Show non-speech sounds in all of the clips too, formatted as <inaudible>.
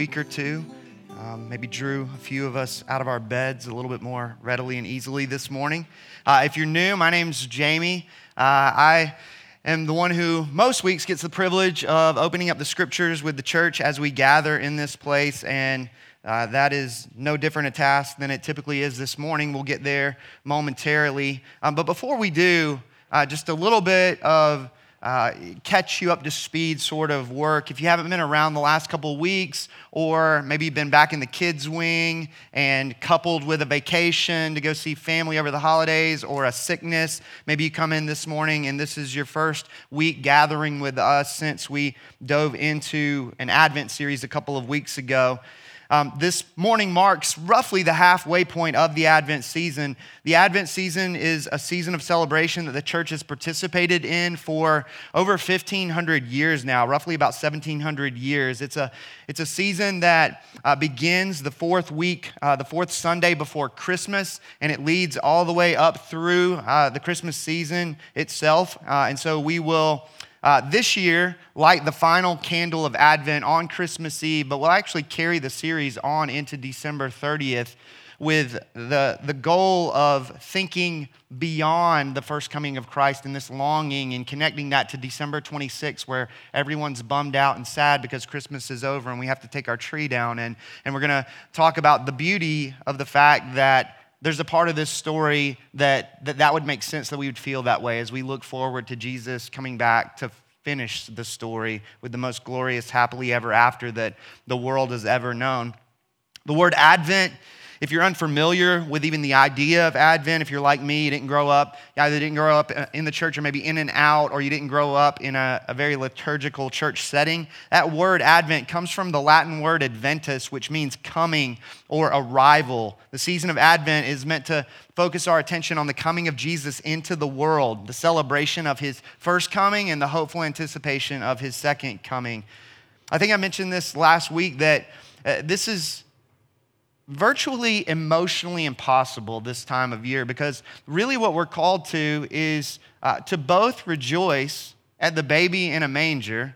week or two. Um, maybe drew a few of us out of our beds a little bit more readily and easily this morning. Uh, if you're new, my name's Jamie. Uh, I am the one who most weeks gets the privilege of opening up the scriptures with the church as we gather in this place. And uh, that is no different a task than it typically is this morning. We'll get there momentarily. Um, but before we do, uh, just a little bit of uh, catch you up to speed sort of work. If you haven't been around the last couple weeks, or maybe you've been back in the kids' wing and coupled with a vacation to go see family over the holidays or a sickness, maybe you come in this morning and this is your first week gathering with us since we dove into an Advent series a couple of weeks ago. Um, this morning marks roughly the halfway point of the Advent season. The Advent season is a season of celebration that the church has participated in for over 1,500 years now, roughly about 1,700 years. It's a, it's a season that uh, begins the fourth week, uh, the fourth Sunday before Christmas, and it leads all the way up through uh, the Christmas season itself. Uh, and so we will uh, this year, light the final candle of Advent on Christmas Eve, but we'll actually carry the series on into December 30th with the, the goal of thinking beyond the first coming of Christ and this longing and connecting that to December 26th, where everyone's bummed out and sad because Christmas is over and we have to take our tree down. And, and we're going to talk about the beauty of the fact that there's a part of this story that, that that would make sense that we would feel that way as we look forward to Jesus coming back to finish the story with the most glorious happily ever after that the world has ever known. The word Advent if you're unfamiliar with even the idea of Advent, if you're like me, you didn't grow up, you either didn't grow up in the church or maybe in and out, or you didn't grow up in a, a very liturgical church setting, that word Advent comes from the Latin word adventus, which means coming or arrival. The season of Advent is meant to focus our attention on the coming of Jesus into the world, the celebration of his first coming and the hopeful anticipation of his second coming. I think I mentioned this last week that uh, this is virtually emotionally impossible this time of year because really what we're called to is uh, to both rejoice at the baby in a manger,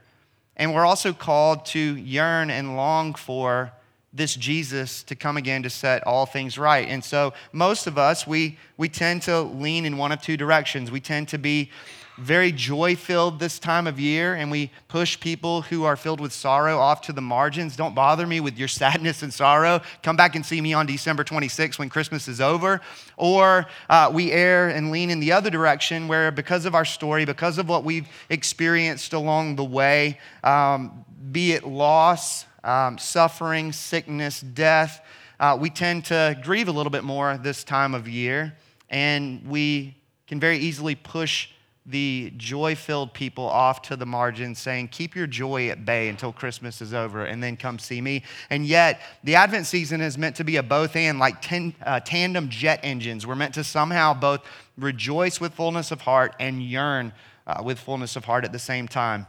and we're also called to yearn and long for this Jesus to come again to set all things right. And so most of us, we, we tend to lean in one of two directions. We tend to be very joy filled this time of year, and we push people who are filled with sorrow off to the margins. Don't bother me with your <laughs> sadness and sorrow. Come back and see me on December 26th when Christmas is over. Or uh, we err and lean in the other direction, where because of our story, because of what we've experienced along the way, um, be it loss, um, suffering, sickness, death, uh, we tend to grieve a little bit more this time of year, and we can very easily push the joy filled people off to the margin, saying, Keep your joy at bay until Christmas is over and then come see me. And yet, the Advent season is meant to be a both and, like ten, uh, tandem jet engines. We're meant to somehow both rejoice with fullness of heart and yearn uh, with fullness of heart at the same time.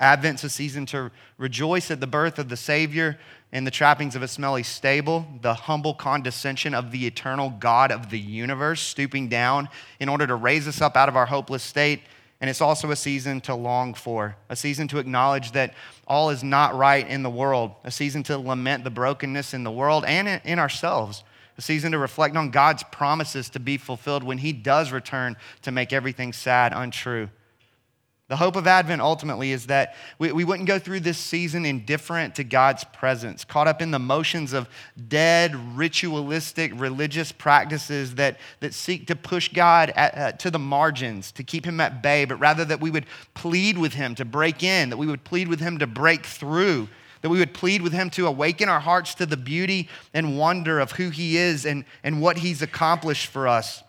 Advent's a season to rejoice at the birth of the Savior, in the trappings of a smelly stable, the humble condescension of the eternal God of the universe, stooping down in order to raise us up out of our hopeless state. And it's also a season to long for, a season to acknowledge that all is not right in the world, a season to lament the brokenness in the world and in ourselves, a season to reflect on God's promises to be fulfilled when He does return to make everything sad untrue. The hope of Advent ultimately is that we, we wouldn't go through this season indifferent to God's presence, caught up in the motions of dead, ritualistic, religious practices that, that seek to push God at, uh, to the margins, to keep him at bay, but rather that we would plead with him to break in, that we would plead with him to break through, that we would plead with him to awaken our hearts to the beauty and wonder of who he is and, and what he's accomplished for us.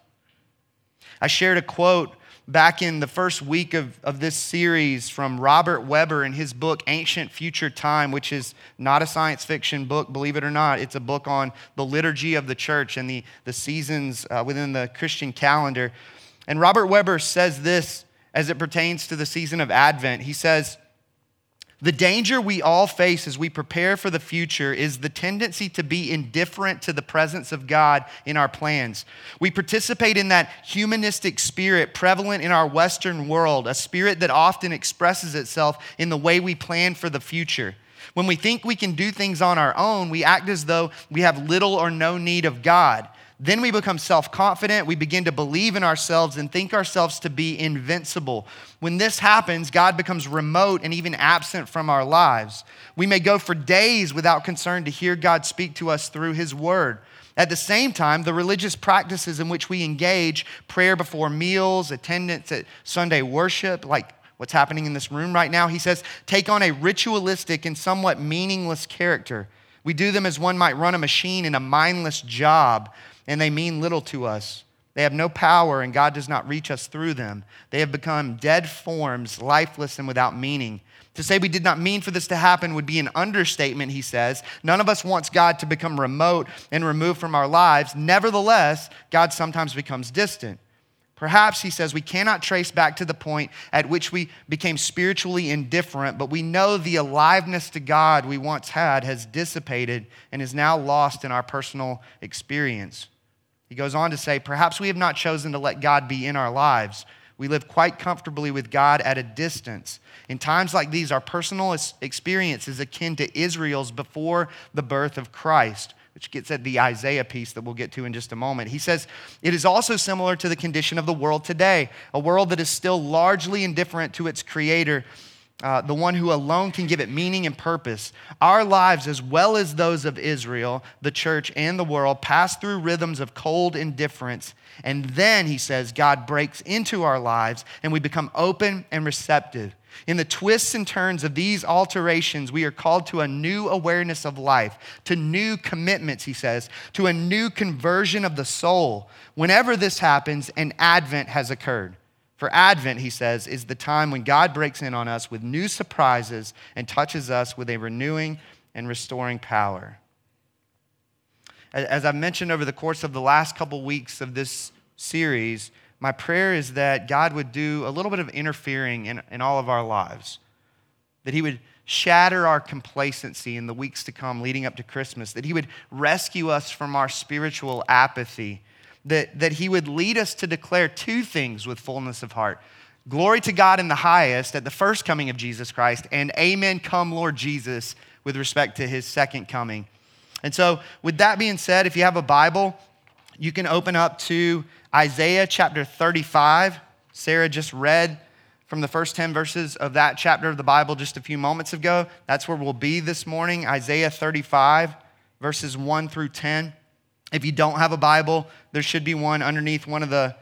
I shared a quote back in the first week of, of this series from Robert Webber in his book, Ancient Future Time, which is not a science fiction book, believe it or not. It's a book on the liturgy of the church and the, the seasons uh, within the Christian calendar. And Robert Webber says this as it pertains to the season of Advent. He says, the danger we all face as we prepare for the future is the tendency to be indifferent to the presence of God in our plans. We participate in that humanistic spirit prevalent in our Western world, a spirit that often expresses itself in the way we plan for the future. When we think we can do things on our own, we act as though we have little or no need of God. Then we become self confident. We begin to believe in ourselves and think ourselves to be invincible. When this happens, God becomes remote and even absent from our lives. We may go for days without concern to hear God speak to us through His Word. At the same time, the religious practices in which we engage, prayer before meals, attendance at Sunday worship, like what's happening in this room right now, he says, take on a ritualistic and somewhat meaningless character. We do them as one might run a machine in a mindless job and they mean little to us. They have no power, and God does not reach us through them. They have become dead forms, lifeless and without meaning. To say we did not mean for this to happen would be an understatement, he says. None of us wants God to become remote and removed from our lives. Nevertheless, God sometimes becomes distant. Perhaps, he says, we cannot trace back to the point at which we became spiritually indifferent, but we know the aliveness to God we once had has dissipated and is now lost in our personal experience. He goes on to say, perhaps we have not chosen to let God be in our lives. We live quite comfortably with God at a distance. In times like these, our personal experience is akin to Israel's before the birth of Christ which gets at the Isaiah piece that we'll get to in just a moment. He says, It is also similar to the condition of the world today, a world that is still largely indifferent to its creator. Uh, the one who alone can give it meaning and purpose. Our lives, as well as those of Israel, the church, and the world, pass through rhythms of cold indifference. And then, he says, God breaks into our lives and we become open and receptive. In the twists and turns of these alterations, we are called to a new awareness of life, to new commitments, he says, to a new conversion of the soul. Whenever this happens, an advent has occurred. For Advent, he says, is the time when God breaks in on us with new surprises and touches us with a renewing and restoring power. As I've mentioned over the course of the last couple weeks of this series, my prayer is that God would do a little bit of interfering in, in all of our lives, that He would shatter our complacency in the weeks to come leading up to Christmas, that He would rescue us from our spiritual apathy, that, that He would lead us to declare two things with fullness of heart. Glory to God in the highest at the first coming of Jesus Christ, and amen, come Lord Jesus, with respect to his second coming. And so, with that being said, if you have a Bible, you can open up to Isaiah chapter 35. Sarah just read from the first 10 verses of that chapter of the Bible just a few moments ago. That's where we'll be this morning, Isaiah 35, verses 1 through 10. If you don't have a Bible, there should be one underneath one of the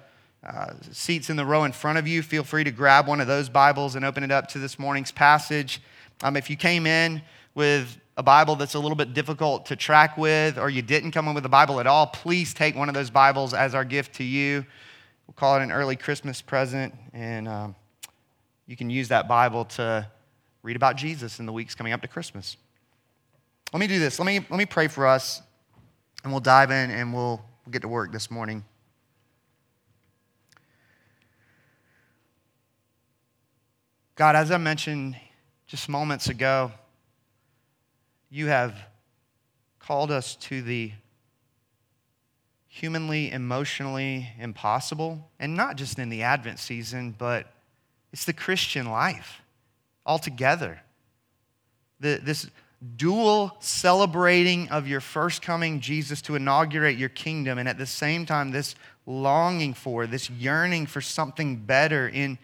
uh, seats in the row in front of you. Feel free to grab one of those Bibles and open it up to this morning's passage. Um, if you came in with a Bible that's a little bit difficult to track with, or you didn't come in with a Bible at all, please take one of those Bibles as our gift to you. We'll call it an early Christmas present, and um, you can use that Bible to read about Jesus in the weeks coming up to Christmas. Let me do this. Let me, let me pray for us, and we'll dive in and we'll, get to work this morning. God, as I mentioned just moments ago, you have called us to the humanly, emotionally impossible, and not just in the Advent season, but it's the Christian life altogether. The, this dual celebrating of your first coming, Jesus, to inaugurate your kingdom, and at the same time, this longing for, this yearning for something better in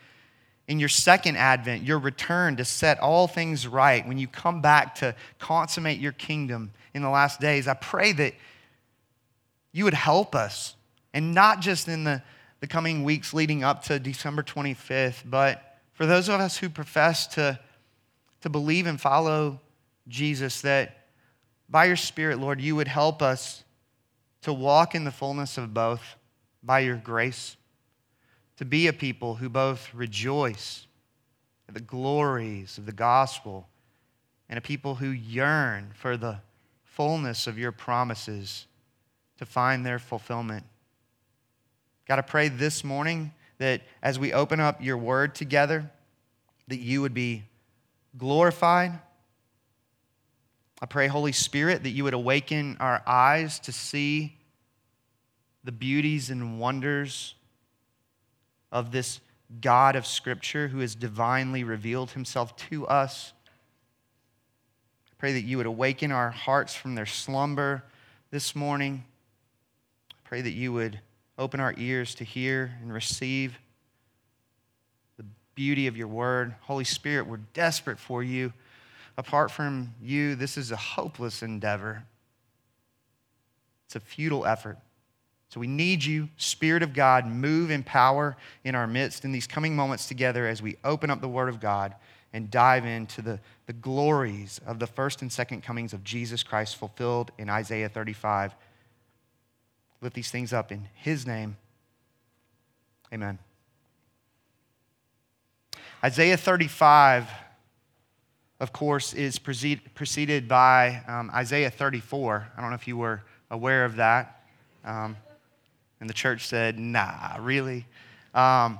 in your second advent, your return to set all things right, when you come back to consummate your kingdom in the last days, I pray that you would help us, and not just in the, the coming weeks leading up to December 25th, but for those of us who profess to, to believe and follow Jesus, that by your Spirit, Lord, you would help us to walk in the fullness of both by your grace to be a people who both rejoice at the glories of the gospel and a people who yearn for the fullness of your promises to find their fulfillment. God, I pray this morning that as we open up your word together, that you would be glorified. I pray, Holy Spirit, that you would awaken our eyes to see the beauties and wonders of this God of Scripture who has divinely revealed himself to us. I pray that you would awaken our hearts from their slumber this morning. I pray that you would open our ears to hear and receive the beauty of your word. Holy Spirit, we're desperate for you. Apart from you, this is a hopeless endeavor. It's a futile effort. So we need you, Spirit of God, move in power in our midst in these coming moments together as we open up the Word of God and dive into the, the glories of the first and second comings of Jesus Christ fulfilled in Isaiah 35. Lift these things up in His name. Amen. Isaiah 35, of course, is preceded by um, Isaiah 34. I don't know if you were aware of that. Um, and the church said, nah, really? Um,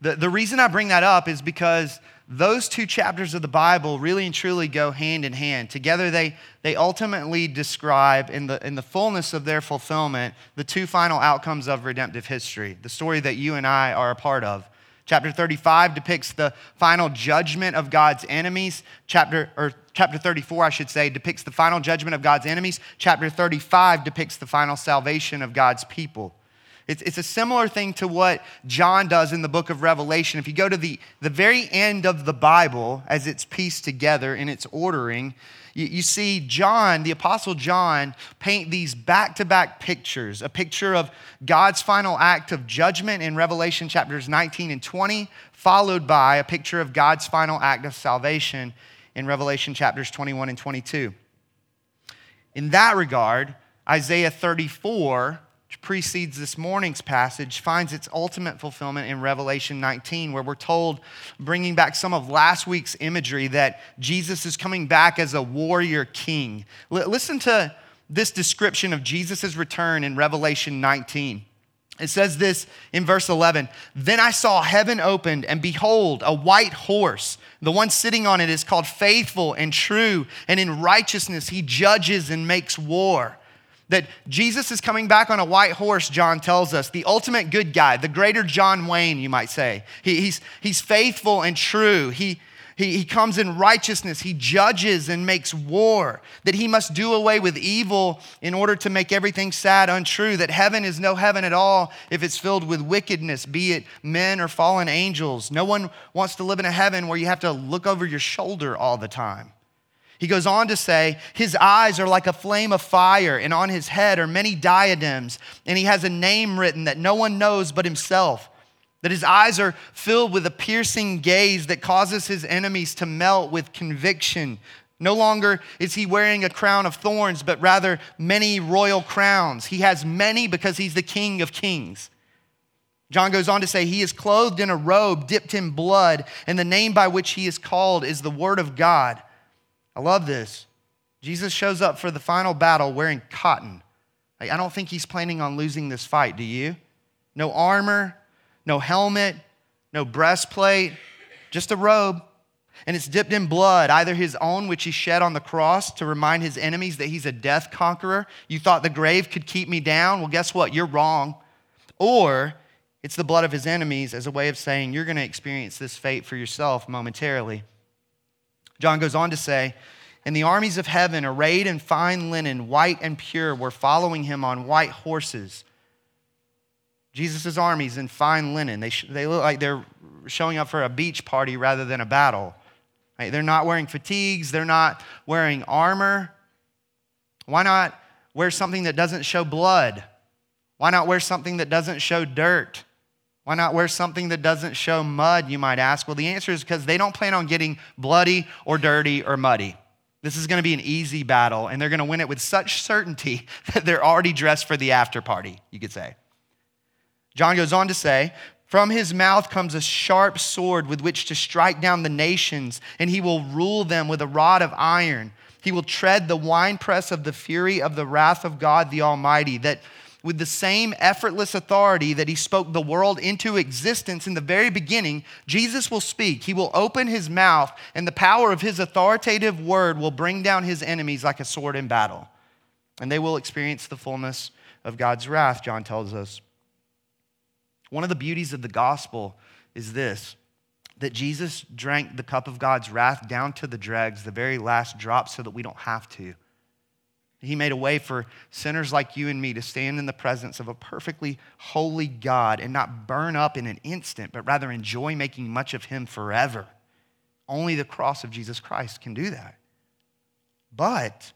the, the reason I bring that up is because those two chapters of the Bible really and truly go hand in hand. Together, they, they ultimately describe, in the, in the fullness of their fulfillment, the two final outcomes of redemptive history, the story that you and I are a part of. Chapter 35 depicts the final judgment of God's enemies. Chapter, or chapter 34, I should say, depicts the final judgment of God's enemies. Chapter 35 depicts the final salvation of God's people. It's, it's a similar thing to what John does in the book of Revelation. If you go to the, the very end of the Bible as it's pieced together in its ordering, you, you see John, the Apostle John, paint these back to back pictures a picture of God's final act of judgment in Revelation chapters 19 and 20, followed by a picture of God's final act of salvation in Revelation chapters 21 and 22. In that regard, Isaiah 34 which precedes this morning's passage, finds its ultimate fulfillment in Revelation 19, where we're told, bringing back some of last week's imagery, that Jesus is coming back as a warrior king. L- listen to this description of Jesus' return in Revelation 19. It says this in verse 11 Then I saw heaven opened, and behold, a white horse. The one sitting on it is called faithful and true, and in righteousness he judges and makes war. That Jesus is coming back on a white horse, John tells us, the ultimate good guy, the greater John Wayne, you might say. He, he's, he's faithful and true. He, he, he comes in righteousness. He judges and makes war. That he must do away with evil in order to make everything sad untrue. That heaven is no heaven at all if it's filled with wickedness, be it men or fallen angels. No one wants to live in a heaven where you have to look over your shoulder all the time. He goes on to say, His eyes are like a flame of fire, and on his head are many diadems, and he has a name written that no one knows but himself. That his eyes are filled with a piercing gaze that causes his enemies to melt with conviction. No longer is he wearing a crown of thorns, but rather many royal crowns. He has many because he's the king of kings. John goes on to say, He is clothed in a robe dipped in blood, and the name by which he is called is the Word of God. I love this. Jesus shows up for the final battle wearing cotton. I don't think he's planning on losing this fight, do you? No armor, no helmet, no breastplate, just a robe. And it's dipped in blood, either his own, which he shed on the cross to remind his enemies that he's a death conqueror. You thought the grave could keep me down? Well, guess what? You're wrong. Or it's the blood of his enemies as a way of saying you're going to experience this fate for yourself momentarily. John goes on to say, and the armies of heaven, arrayed in fine linen, white and pure, were following him on white horses. Jesus' armies in fine linen. They, sh- they look like they're showing up for a beach party rather than a battle. Right? They're not wearing fatigues, they're not wearing armor. Why not wear something that doesn't show blood? Why not wear something that doesn't show dirt? Why not wear something that doesn't show mud, you might ask? Well, the answer is because they don't plan on getting bloody or dirty or muddy. This is going to be an easy battle, and they're going to win it with such certainty <laughs> that they're already dressed for the after party, you could say. John goes on to say, From his mouth comes a sharp sword with which to strike down the nations, and he will rule them with a rod of iron. He will tread the winepress of the fury of the wrath of God the Almighty, that with the same effortless authority that he spoke the world into existence in the very beginning, Jesus will speak. He will open his mouth, and the power of his authoritative word will bring down his enemies like a sword in battle. And they will experience the fullness of God's wrath, John tells us. One of the beauties of the gospel is this that Jesus drank the cup of God's wrath down to the dregs, the very last drop, so that we don't have to. He made a way for sinners like you and me to stand in the presence of a perfectly holy God and not burn up in an instant, but rather enjoy making much of Him forever. Only the cross of Jesus Christ can do that. But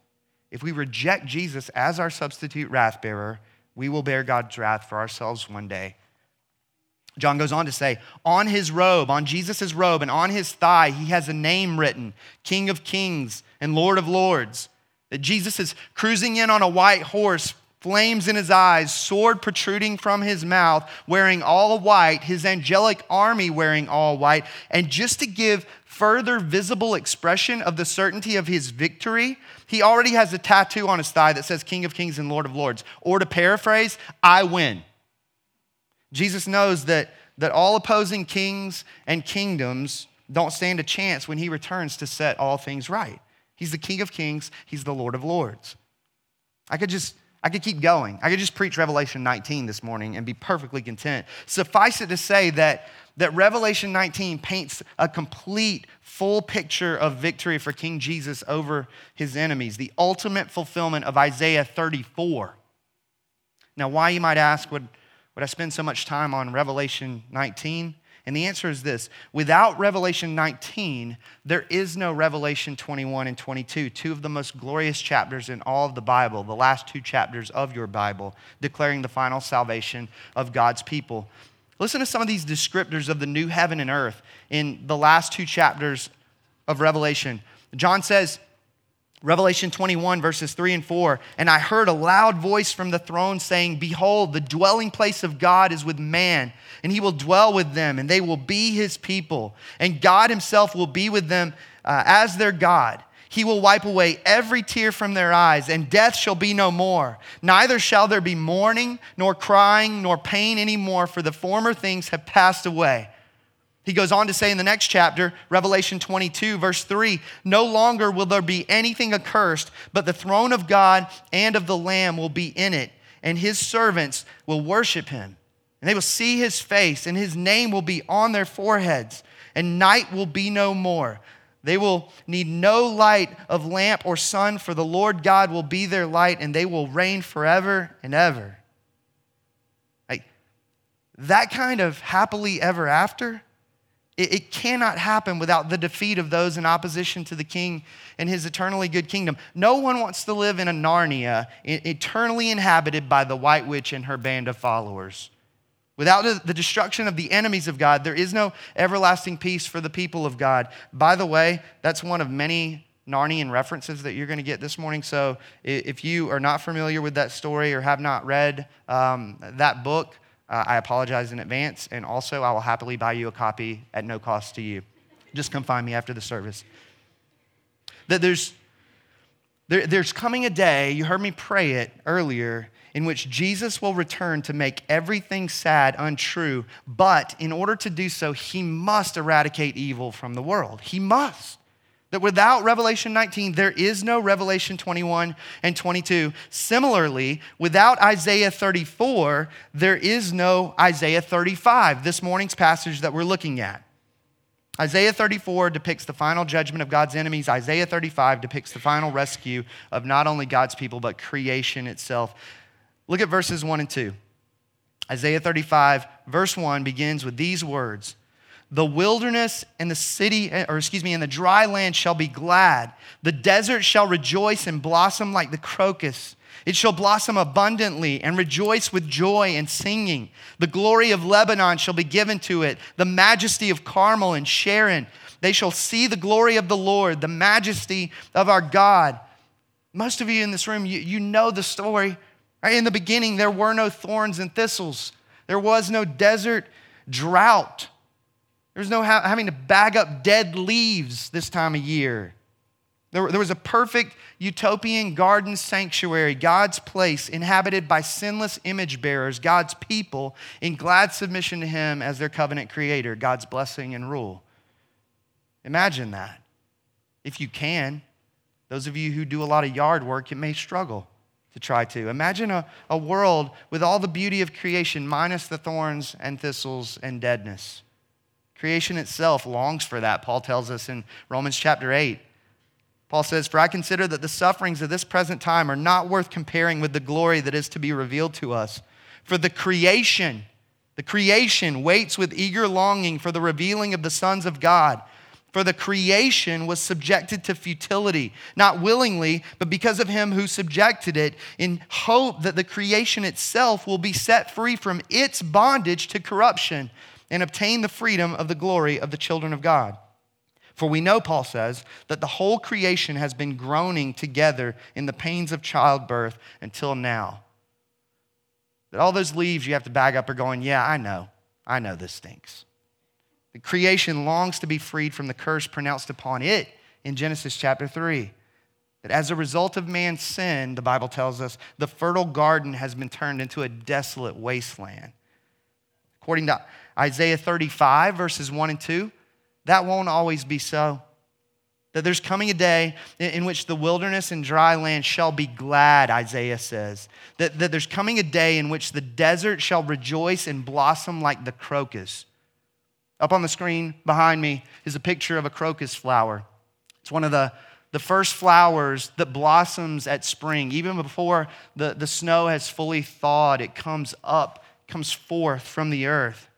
if we reject Jesus as our substitute wrath bearer, we will bear God's wrath for ourselves one day. John goes on to say, on his robe, on Jesus' robe, and on his thigh, he has a name written King of Kings and Lord of Lords. That Jesus is cruising in on a white horse, flames in his eyes, sword protruding from his mouth, wearing all white, his angelic army wearing all white. And just to give further visible expression of the certainty of his victory, he already has a tattoo on his thigh that says King of Kings and Lord of Lords. Or to paraphrase, I win. Jesus knows that, that all opposing kings and kingdoms don't stand a chance when he returns to set all things right. He's the King of Kings, He's the Lord of Lords. I could just I could keep going. I could just preach Revelation 19 this morning and be perfectly content. Suffice it to say that, that Revelation 19 paints a complete, full picture of victory for King Jesus over his enemies, the ultimate fulfillment of Isaiah 34. Now, why, you might ask, would, would I spend so much time on Revelation 19? And the answer is this without Revelation 19, there is no Revelation 21 and 22, two of the most glorious chapters in all of the Bible, the last two chapters of your Bible, declaring the final salvation of God's people. Listen to some of these descriptors of the new heaven and earth in the last two chapters of Revelation. John says, Revelation 21, verses 3 and 4. And I heard a loud voice from the throne saying, Behold, the dwelling place of God is with man, and he will dwell with them, and they will be his people. And God himself will be with them uh, as their God. He will wipe away every tear from their eyes, and death shall be no more. Neither shall there be mourning, nor crying, nor pain anymore, for the former things have passed away. He goes on to say in the next chapter, Revelation 22, verse 3 No longer will there be anything accursed, but the throne of God and of the Lamb will be in it, and his servants will worship him. And they will see his face, and his name will be on their foreheads, and night will be no more. They will need no light of lamp or sun, for the Lord God will be their light, and they will reign forever and ever. Like, that kind of happily ever after it, it cannot happen without the defeat of those in opposition to the king and his eternally good kingdom. No one wants to live in a Narnia, eternally inhabited by the white witch and her band of followers. Without the destruction of the enemies of God, there is no everlasting peace for the people of God. By the way, that's one of many Narnian references that you're going to get this morning. So if you are not familiar with that story or have not read um, that book, uh, I apologize in advance, and also I will happily buy you a copy at no cost to you. Just come find me after the service. That there's, there, there's coming a day, you heard me pray it earlier, in which Jesus will return to make everything sad untrue, but in order to do so, he must eradicate evil from the world. He must. That without Revelation 19, there is no Revelation 21 and 22. Similarly, without Isaiah 34, there is no Isaiah 35, this morning's passage that we're looking at. Isaiah 34 depicts the final judgment of God's enemies. Isaiah 35 depicts the final rescue of not only God's people, but creation itself. Look at verses 1 and 2. Isaiah 35, verse 1 begins with these words the wilderness and the city, or excuse me, and the dry land shall be glad. The desert shall rejoice and blossom like the crocus. It shall blossom abundantly and rejoice with joy and singing. The glory of Lebanon shall be given to it, the majesty of Carmel and Sharon. They shall see the glory of the Lord, the majesty of our God. Most of you in this room, you, you know the story. Right? In the beginning, there were no thorns and thistles, there was no desert drought. There's no ha- having to bag up dead leaves this time of year. There, there was a perfect utopian garden sanctuary, God's place, inhabited by sinless image bearers, God's people, in glad submission to Him as their covenant creator, God's blessing and rule. Imagine that. If you can, those of you who do a lot of yard work, you may struggle to try to. Imagine a, a world with all the beauty of creation, minus the thorns and thistles and deadness Creation itself longs for that, Paul tells us in Romans chapter 8. Paul says, For I consider that the sufferings of this present time are not worth comparing with the glory that is to be revealed to us. For the creation, the creation waits with eager longing for the revealing of the sons of God. For the creation was subjected to futility, not willingly, but because of him who subjected it, in hope that the creation itself will be set free from its bondage to corruption and obtain the freedom of the glory of the children of God. For we know, Paul says, that the whole creation has been groaning together in the pains of childbirth until now. That all those leaves you have to bag up are going, Yeah, I know. I know this stinks. The creation longs to be freed from the curse pronounced upon it in Genesis chapter 3. That as a result of man's sin, the Bible tells us, the fertile garden has been turned into a desolate wasteland. According to Isaiah 35, verses 1 and 2, that won't always be so. That there's coming a day in which the wilderness and dry land shall be glad, Isaiah says. That, that there's coming a day in which the desert shall rejoice and blossom like the crocus. Up on the screen behind me is a picture of a crocus flower. It's one of the, the first flowers that blossoms at spring. Even before the, the snow has fully thawed, it comes up, comes forth from the earth,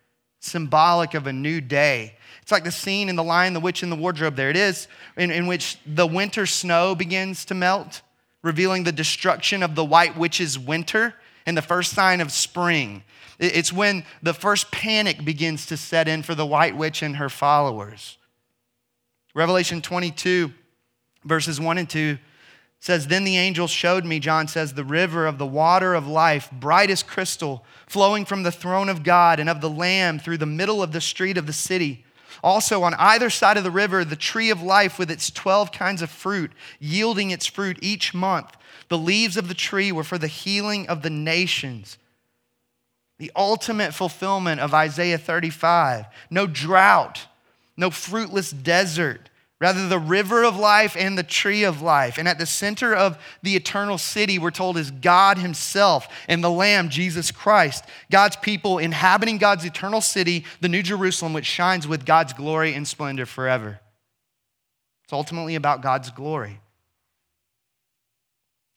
symbolic of a new day. It's like the scene in The Lion, the Witch, and the Wardrobe. There it is, in, in which the winter snow begins to melt, revealing the destruction of the White Witch's winter and the first sign of spring. It's when the first panic begins to set in for the white witch and her followers. Revelation 22, verses 1 and 2 says, Then the angel showed me, John says, the river of the water of life, bright as crystal, flowing from the throne of God and of the Lamb through the middle of the street of the city. Also, on either side of the river, the tree of life with its 12 kinds of fruit, yielding its fruit each month. The leaves of the tree were for the healing of the nations the ultimate fulfillment of Isaiah 35. No drought, no fruitless desert. Rather, the river of life and the tree of life. And at the center of the eternal city, we're told, is God Himself and the Lamb, Jesus Christ. God's people inhabiting God's eternal city, the New Jerusalem, which shines with God's glory and splendor forever. It's ultimately about God's glory.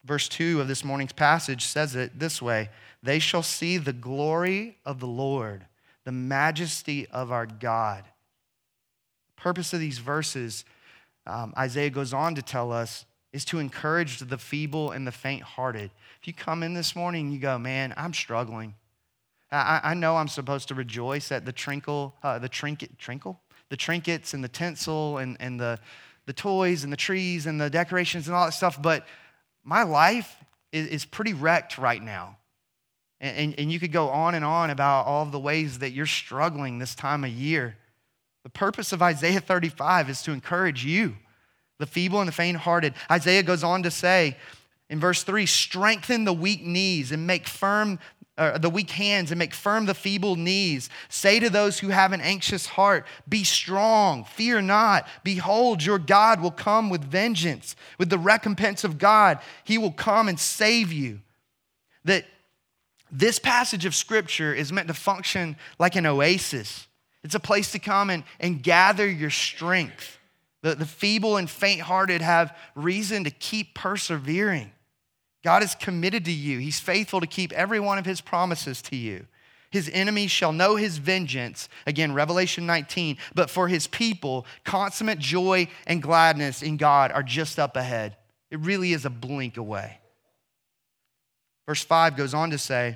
Verse 2 of this morning's passage says it this way they shall see the glory of the Lord, the majesty of our God. The purpose of these verses, um, Isaiah goes on to tell us, is to encourage the feeble and the faint hearted. If you come in this morning and you go, man, I'm struggling. I, I know I'm supposed to rejoice at the trinkle, uh, the trinket, trinkle? The trinkets and the tinsel and, and the, the toys and the trees and the decorations and all that stuff, but my life is, is pretty wrecked right now. And, and, and you could go on and on about all the ways that you're struggling this time of year. The purpose of Isaiah 35 is to encourage you, the feeble and the faint hearted. Isaiah goes on to say in verse 3 strengthen the weak knees and make firm uh, the weak hands and make firm the feeble knees. Say to those who have an anxious heart, Be strong, fear not. Behold, your God will come with vengeance, with the recompense of God. He will come and save you. That this passage of scripture is meant to function like an oasis. It's a place to come and, and gather your strength. The, the feeble and faint hearted have reason to keep persevering. God is committed to you, He's faithful to keep every one of His promises to you. His enemies shall know his vengeance. Again, Revelation 19. But for his people, consummate joy and gladness in God are just up ahead. It really is a blink away. Verse 5 goes on to say,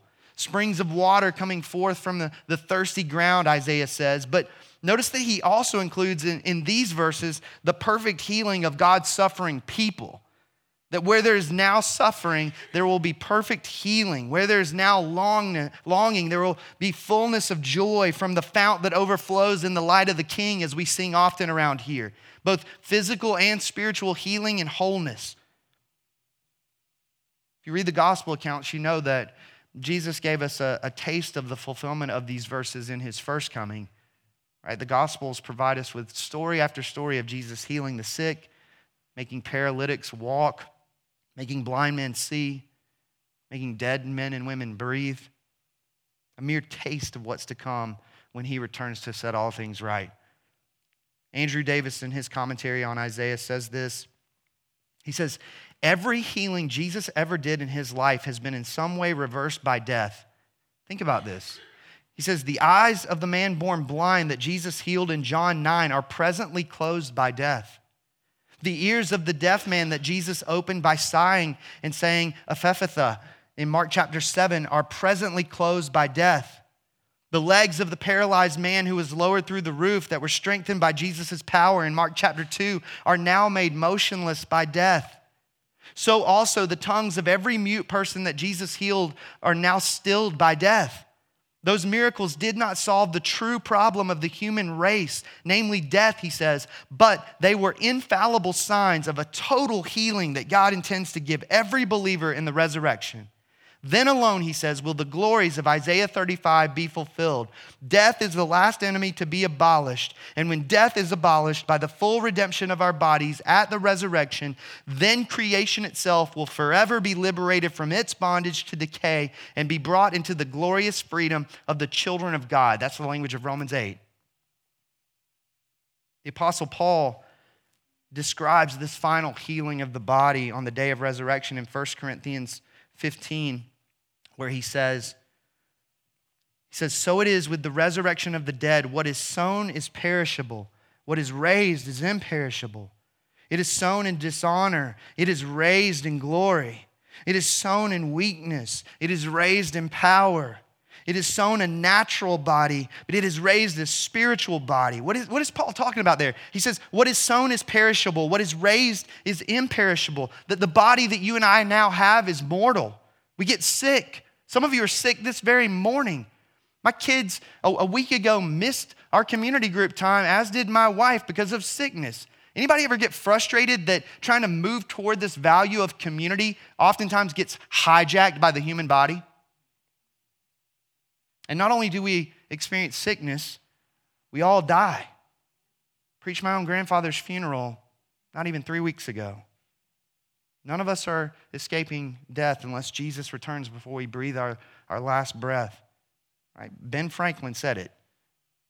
springs of water coming forth from the, the thirsty ground, Isaiah says. But notice that he also includes in, in these verses the perfect healing of God's suffering people. That where there is now suffering, there will be perfect healing. Where there is now long, longing, there will be fullness of joy from the fount that overflows in the light of the King, as we sing often around here. Both physical and spiritual healing and wholeness. If you read the gospel accounts, you know that Jesus gave us a, a taste of the fulfillment of these verses in his first coming. Right? The gospels provide us with story after story of Jesus healing the sick, making paralytics walk, making blind men see, making dead men and women breathe. A mere taste of what's to come when he returns to set all things right. Andrew Davis, in his commentary on Isaiah, says this. He says, Every healing Jesus ever did in his life has been in some way reversed by death. Think about this. He says, The eyes of the man born blind that Jesus healed in John 9 are presently closed by death. The ears of the deaf man that Jesus opened by sighing and saying, Ephphatha, in Mark chapter 7, are presently closed by death. The legs of the paralyzed man who was lowered through the roof that were strengthened by Jesus' power in Mark chapter 2 are now made motionless by death. So also the tongues of every mute person that Jesus healed are now stilled by death. Those miracles did not solve the true problem of the human race, namely death, he says, but they were infallible signs of a total healing that God intends to give every believer in the resurrection. Then alone, he says, will the glories of Isaiah 35 be fulfilled. Death is the last enemy to be abolished. And when death is abolished by the full redemption of our bodies at the resurrection, then creation itself will forever be liberated from its bondage to decay and be brought into the glorious freedom of the children of God. That's the language of Romans 8. The Apostle Paul describes this final healing of the body on the day of resurrection in 1 Corinthians 15 where he says, he says, So it is with the resurrection of the dead. What is sown is perishable, what is raised is imperishable. It is sown in dishonor, it is raised in glory. It is sown in weakness, it is raised in power. It is sown a natural body, but it is raised a spiritual body. What is, what is Paul talking about there? He says, What is sown is perishable, what is raised is imperishable. That the body that you and I now have is mortal. We get sick. Some of you are sick this very morning. My kids a, week ago missed our community group time, as did my wife, because of sickness. Anybody ever get frustrated that trying to move toward this value of community oftentimes gets hijacked by the human body? And not only do we experience sickness, we all die. Preached my own grandfather's funeral not even three weeks ago. None of us are escaping death unless Jesus returns before we breathe our, our last breath. Right? Ben Franklin said it.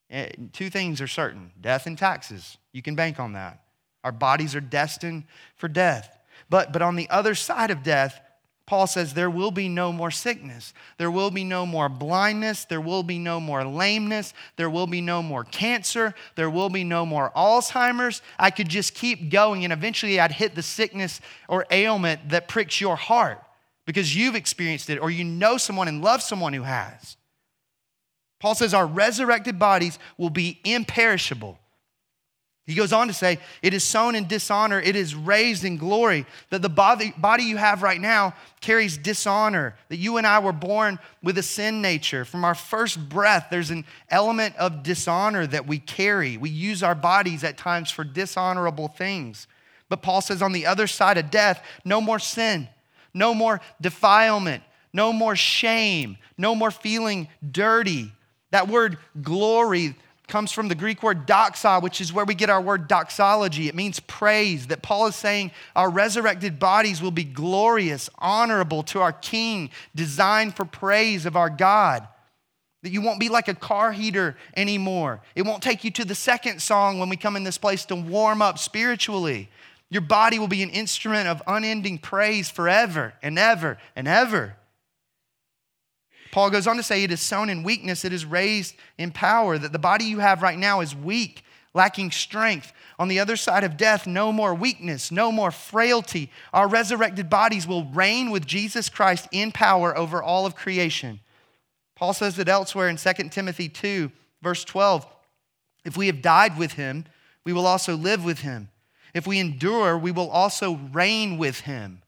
Eh, two things are certain death and taxes. You can bank on that. Our bodies are destined for death. But, but on the other side of death, Paul says there will be no more sickness. There will be no more blindness. There will be no more lameness. There will be no more cancer. There will be no more Alzheimer's. I could just keep going, and eventually I'd hit the sickness or ailment that pricks your heart because you've experienced it or you know someone and love someone who has. Paul says our resurrected bodies will be imperishable. He goes on to say, It is sown in dishonor, it is raised in glory. That the body, body you have right now carries dishonor. That you and I were born with a sin nature. From our first breath, there's an element of dishonor that we carry. We use our bodies at times for dishonorable things. But Paul says, on the other side of death, no more sin, no more defilement, no more shame, no more feeling dirty. That word glory, comes from the Greek word doxa, which is where we get our word doxology. It means praise. That Paul is saying our resurrected bodies will be glorious, honorable to our King, designed for praise of our God. That you won't be like a car heater anymore. It won't take you to the second song when we come in this place to warm up spiritually. Your body will be an instrument of unending praise forever and ever and ever. Paul goes on to say, It is sown in weakness, it is raised in power, that the body you have right now is weak, lacking strength. On the other side of death, no more weakness, no more frailty. Our resurrected bodies will reign with Jesus Christ in power over all of creation. Paul says it elsewhere in 2 Timothy 2, verse 12. If we have died with him, we will also live with him. If we endure, we will also reign with him.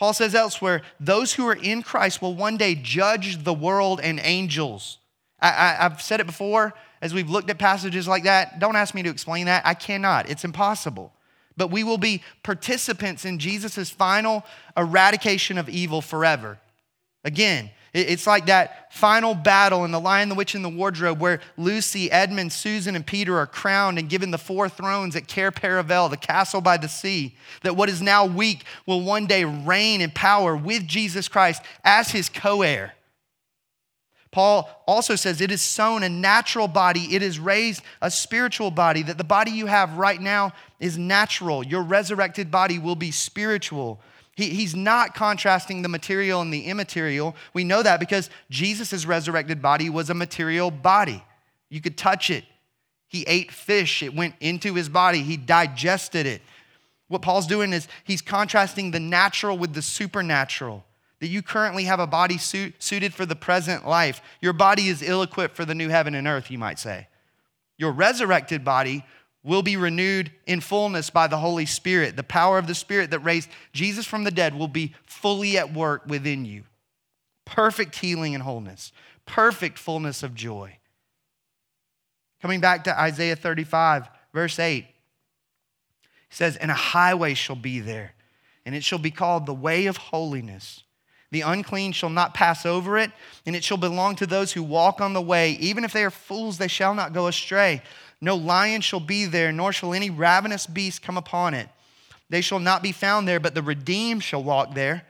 Paul says elsewhere, those who are in Christ will one day judge the world and angels. I, have said it before as we've looked at passages like that. Don't ask me to explain that. I cannot, it's impossible. But we will be participants in Jesus' final eradication of evil forever. Again, it's like that final battle in The Lion, the Witch, and the Wardrobe where Lucy, Edmund, Susan, and Peter are crowned and given the four thrones at Cair Paravel, the castle by the sea. That what is now weak will one day reign in power with Jesus Christ as his co heir. Paul also says it is sown a natural body, it is raised a spiritual body, that the body you have right now is natural. Your resurrected body will be spiritual. He, he's not contrasting the material and the immaterial. We know that because Jesus' resurrected body was a material body. You could touch it. He ate fish, it went into his body, he digested it. What Paul's doing is he's contrasting the natural with the supernatural. That you currently have a body suit, suited for the present life. Your body is ill equipped for the new heaven and earth, you might say. Your resurrected body will be renewed in fullness by the Holy Spirit. The power of the Spirit that raised Jesus from the dead will be fully at work within you. Perfect healing and wholeness, perfect fullness of joy. Coming back to Isaiah 35, verse 8, he says, And a highway shall be there, and it shall be called the way of holiness. The unclean shall not pass over it, and it shall belong to those who walk on the way. Even if they are fools, they shall not go astray. No lion shall be there, nor shall any ravenous beast come upon it. They shall not be found there, but the redeemed shall walk there.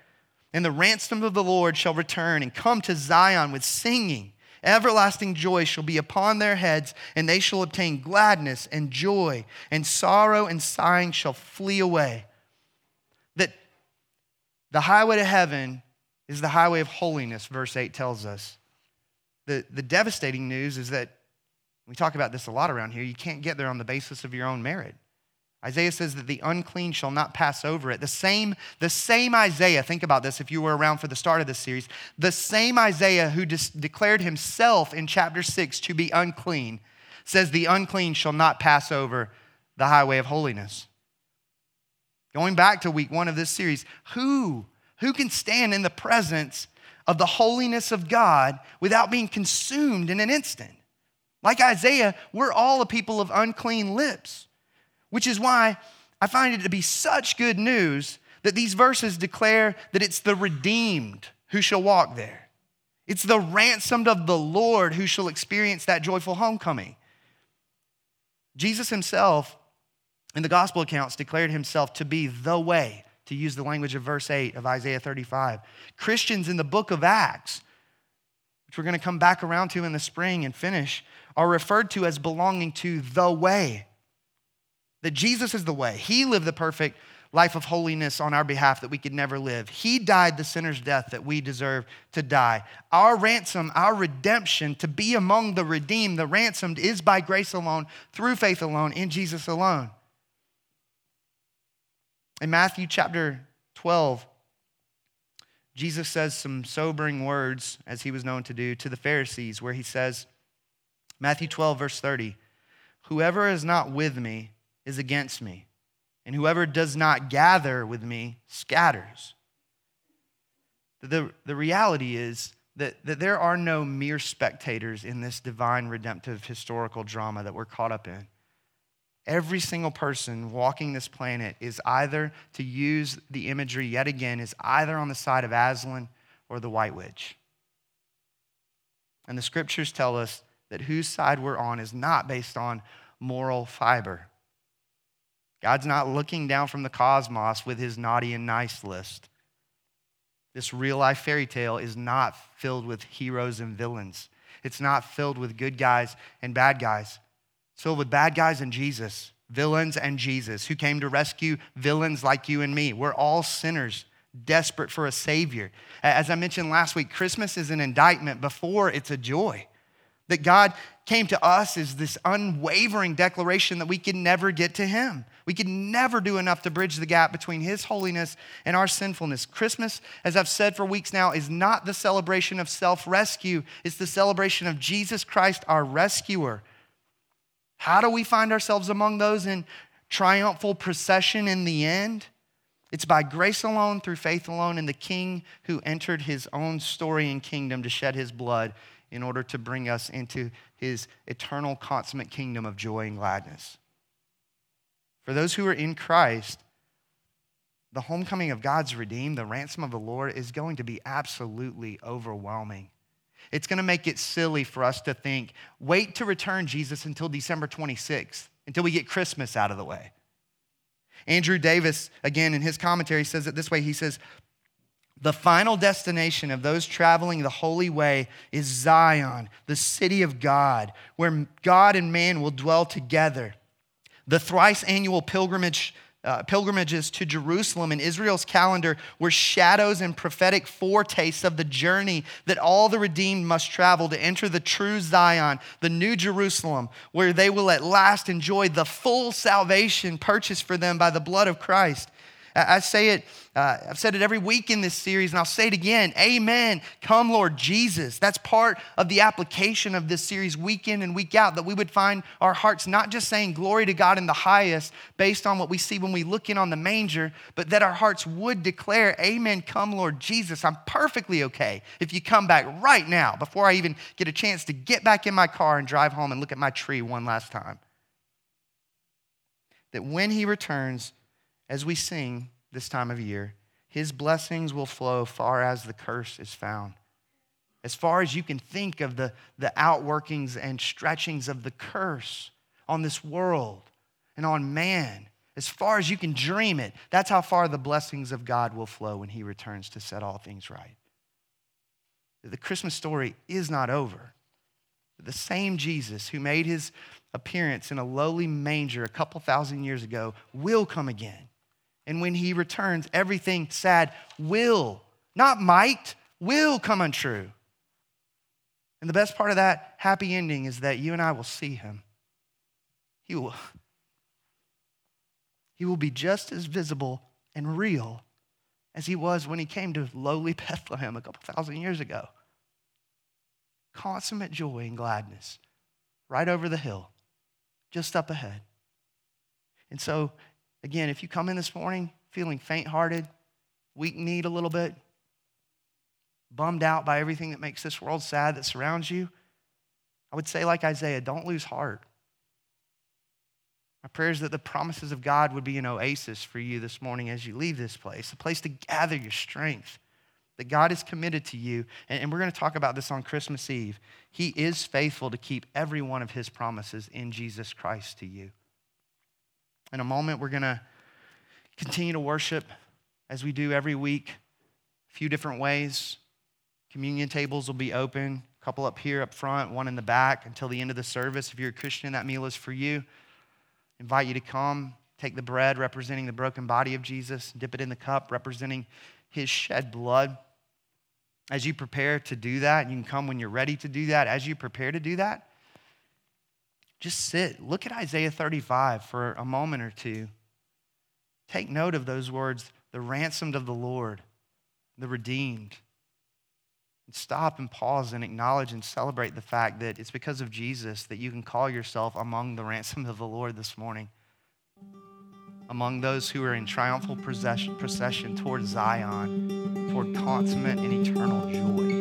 And the ransom of the Lord shall return and come to Zion with singing. Everlasting joy shall be upon their heads, and they shall obtain gladness and joy, and sorrow and sighing shall flee away. That the highway to heaven is the highway of holiness, verse 8 tells us. The, the devastating news is that we talk about this a lot around here. You can't get there on the basis of your own merit. Isaiah says that the unclean shall not pass over it. The same, the same Isaiah, think about this if you were around for the start of this series, the same Isaiah who declared himself in chapter 6 to be unclean says the unclean shall not pass over the highway of holiness. Going back to week one of this series, who, who can stand in the presence of the holiness of God without being consumed in an instant? Like Isaiah, we're all a people of unclean lips, which is why I find it to be such good news that these verses declare that it's the redeemed who shall walk there. It's the ransomed of the Lord who shall experience that joyful homecoming. Jesus himself, in the gospel accounts, declared himself to be the way, to use the language of verse 8 of Isaiah 35. Christians in the book of Acts, which we're going to come back around to in the spring and finish, are referred to as belonging to the way. That Jesus is the way. He lived the perfect life of holiness on our behalf that we could never live. He died the sinner's death that we deserve to die. Our ransom, our redemption, to be among the redeemed, the ransomed, is by grace alone, through faith alone, in Jesus alone. In Matthew chapter 12, Jesus says some sobering words, as he was known to do, to the Pharisees, where he says, Matthew 12, verse 30. Whoever is not with me is against me, and whoever does not gather with me scatters. The, the reality is that, that there are no mere spectators in this divine redemptive historical drama that we're caught up in. Every single person walking this planet is either, to use the imagery yet again, is either on the side of Aslan or the White Witch. And the scriptures tell us that whose side we're on is not based on moral fiber. God's not looking down from the cosmos with his naughty and nice list. This real life fairy tale is not filled with heroes and villains. It's not filled with good guys and bad guys. It's filled with bad guys and Jesus, villains and Jesus, who came to rescue villains like you and me. We're all sinners, desperate for a Savior. As I mentioned last week, Christmas is an indictment before it's a joy. That God came to us is this unwavering declaration that we can never get to Him. We can never do enough to bridge the gap between His holiness and our sinfulness. Christmas, as I've said for weeks now, is not the celebration of self rescue, it's the celebration of Jesus Christ, our rescuer. How do we find ourselves among those in triumphal procession in the end? It's by grace alone, through faith alone, in the King who entered his own story and kingdom to shed his blood in order to bring us into his eternal, consummate kingdom of joy and gladness. For those who are in Christ, the homecoming of God's redeemed, the ransom of the Lord, is going to be absolutely overwhelming. It's going to make it silly for us to think, wait to return Jesus until December 26th, until we get Christmas out of the way. Andrew Davis, again, in his commentary, says it this way He says, The final destination of those traveling the holy way is Zion, the city of God, where God and man will dwell together. The thrice annual pilgrimage uh, pilgrimages to Jerusalem in Israel's calendar were shadows and prophetic foretastes of the journey that all the redeemed must travel to enter the true Zion, the new Jerusalem, where they will at last enjoy the full salvation purchased for them by the blood of Christ. I say it, uh, I've said it every week in this series, and I'll say it again. Amen. Come, Lord Jesus. That's part of the application of this series, week in and week out, that we would find our hearts not just saying glory to God in the highest based on what we see when we look in on the manger, but that our hearts would declare, Amen. Come, Lord Jesus. I'm perfectly okay if you come back right now before I even get a chance to get back in my car and drive home and look at my tree one last time. That when He returns, as we sing this time of year, his blessings will flow far as the curse is found. As far as you can think of the, the outworkings and stretchings of the curse on this world and on man, as far as you can dream it, that's how far the blessings of God will flow when he returns to set all things right. The Christmas story is not over. The same Jesus who made his appearance in a lowly manger a couple thousand years ago will come again and when he returns, everything sad will, not might, will come untrue. And the best part of that happy ending is that you and I will see him. He will, he will be just as visible and real as he was when he came to lowly <laughs> Bethlehem a couple thousand years ago. Consummate joy and gladness right over the hill, just up ahead. And so Again, if you come in this morning feeling faint hearted, weak kneed a little bit, bummed out by everything that makes this world sad that surrounds you, I would say, like Isaiah, don't lose heart. My prayer is that the promises of God would be an oasis for you this morning as you leave this place, a place to gather your strength. That God is committed to you. And we're going to talk about this on Christmas Eve. He is faithful to keep every one of his promises in Jesus Christ to you. In a moment, we're going to continue to worship as we do every week, a few different ways. Communion tables will be open, a couple up here up front, one in the back until the end of the service. If you're a Christian, that meal is for you. I invite you to come, take the bread representing the broken body of Jesus, dip it in the cup representing his shed blood. As you prepare to do that, you can come when you're ready to do that. As you prepare to do that, just sit. Look at Isaiah 35 for a moment or two. Take note of those words the ransomed of the Lord, the redeemed. And stop and pause and acknowledge and celebrate the fact that it's because of Jesus that you can call yourself among the ransomed of the Lord this morning. Among those who are in triumphal procession, procession toward Zion, toward consummate and eternal joy.